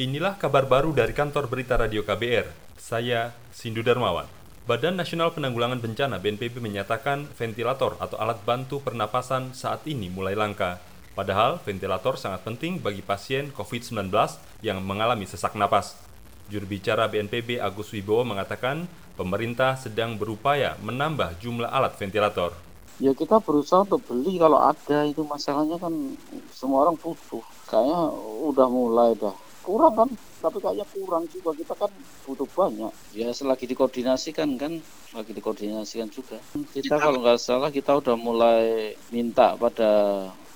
Inilah kabar baru dari kantor berita Radio KBR. Saya Sindu Darmawan. Badan Nasional Penanggulangan Bencana BNPB menyatakan ventilator atau alat bantu pernapasan saat ini mulai langka. Padahal ventilator sangat penting bagi pasien COVID-19 yang mengalami sesak napas. Juru bicara BNPB Agus Wibowo mengatakan pemerintah sedang berupaya menambah jumlah alat ventilator. Ya kita berusaha untuk beli kalau ada itu masalahnya kan semua orang butuh. Kayaknya udah mulai dah kurang kan tapi kayaknya kurang juga. Kita kan butuh banyak. Ya selagi dikoordinasikan kan lagi dikoordinasikan juga. Kita kalau nggak salah kita udah mulai minta pada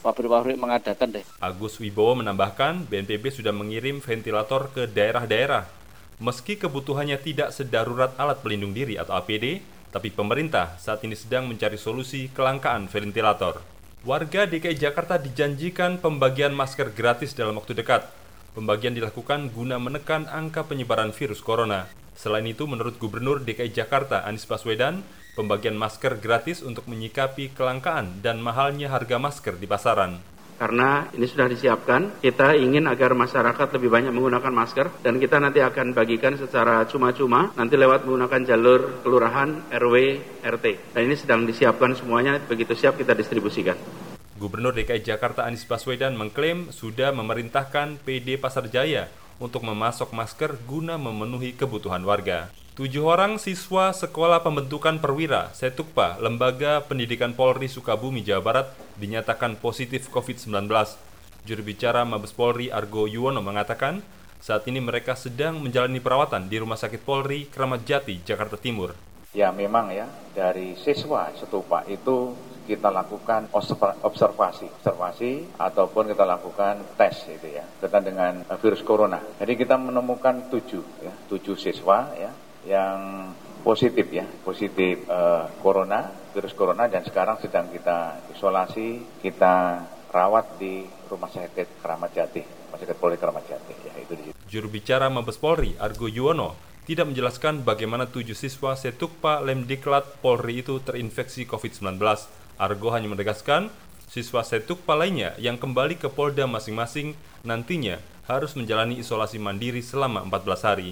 pabrik-pabrik mengadakan deh. Agus Wibowo menambahkan BNPB sudah mengirim ventilator ke daerah-daerah. Meski kebutuhannya tidak sedarurat alat pelindung diri atau APD tapi pemerintah saat ini sedang mencari solusi kelangkaan ventilator. Warga DKI Jakarta dijanjikan pembagian masker gratis dalam waktu dekat Pembagian dilakukan guna menekan angka penyebaran virus corona. Selain itu, menurut Gubernur DKI Jakarta Anies Baswedan, pembagian masker gratis untuk menyikapi kelangkaan dan mahalnya harga masker di pasaran karena ini sudah disiapkan. Kita ingin agar masyarakat lebih banyak menggunakan masker dan kita nanti akan bagikan secara cuma-cuma nanti lewat menggunakan jalur kelurahan, RW, RT. Dan ini sedang disiapkan semuanya, begitu siap kita distribusikan. Gubernur DKI Jakarta Anies Baswedan mengklaim sudah memerintahkan PD Pasar Jaya untuk memasok masker guna memenuhi kebutuhan warga. Tujuh orang siswa Sekolah Pembentukan Perwira Setukpa, Lembaga Pendidikan Polri Sukabumi, Jawa Barat, dinyatakan positif COVID-19. Juru bicara Mabes Polri Argo Yuwono mengatakan, saat ini mereka sedang menjalani perawatan di Rumah Sakit Polri Kramat Jati, Jakarta Timur. Ya memang ya, dari siswa Setupa itu kita lakukan observasi, observasi ataupun kita lakukan tes itu ya, tentang dengan eh, virus corona. Jadi kita menemukan tujuh, ya, tujuh siswa ya, yang positif ya, positif uh, corona, virus corona dan sekarang sedang kita isolasi, kita rawat di Rumah Sakit Keramat Jati, Rumah Sakit Polri Keramat Jati. Ya, itu di. Juru bicara Mabes Polri, Argo Yuwono, tidak menjelaskan bagaimana tujuh siswa Setukpa Lemdiklat Polri itu terinfeksi COVID-19. Argo hanya menegaskan siswa setukpa lainnya yang kembali ke Polda masing-masing nantinya harus menjalani isolasi mandiri selama 14 hari.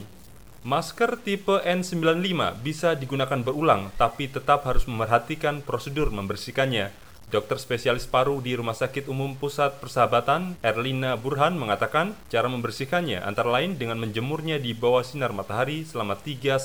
Masker tipe N95 bisa digunakan berulang tapi tetap harus memerhatikan prosedur membersihkannya. Dokter spesialis paru di Rumah Sakit Umum Pusat Persahabatan, Erlina Burhan mengatakan cara membersihkannya antara lain dengan menjemurnya di bawah sinar matahari selama 3-4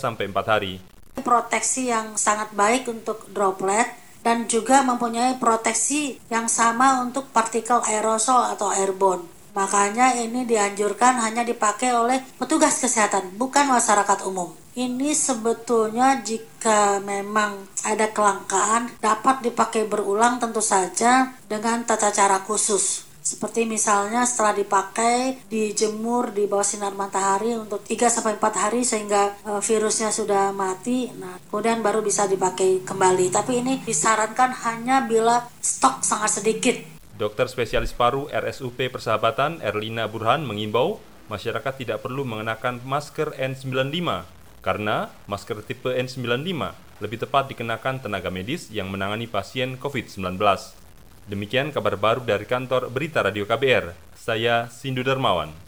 hari. Proteksi yang sangat baik untuk droplet dan juga mempunyai proteksi yang sama untuk partikel aerosol atau airborne. Makanya ini dianjurkan hanya dipakai oleh petugas kesehatan, bukan masyarakat umum. Ini sebetulnya jika memang ada kelangkaan dapat dipakai berulang tentu saja dengan tata cara khusus. Seperti misalnya setelah dipakai dijemur di bawah sinar matahari untuk 3 sampai 4 hari sehingga e, virusnya sudah mati. Nah, kemudian baru bisa dipakai kembali. Tapi ini disarankan hanya bila stok sangat sedikit. Dokter spesialis paru RSUP Persahabatan Erlina Burhan mengimbau masyarakat tidak perlu mengenakan masker N95 karena masker tipe N95 lebih tepat dikenakan tenaga medis yang menangani pasien COVID-19. Demikian kabar baru dari kantor Berita Radio KBR. Saya Sindu Darmawan.